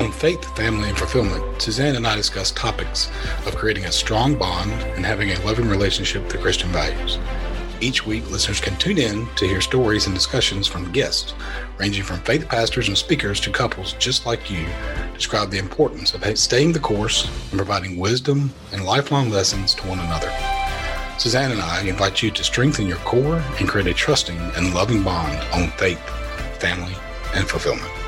On Faith, Family, and Fulfillment, Suzanne and I discuss topics of creating a strong bond and having a loving relationship with Christian values. Each week, listeners can tune in to hear stories and discussions from guests, ranging from faith pastors and speakers to couples just like you, describe the importance of staying the course and providing wisdom and lifelong lessons to one another. Suzanne and I invite you to strengthen your core and create a trusting and loving bond on faith, family, and fulfillment.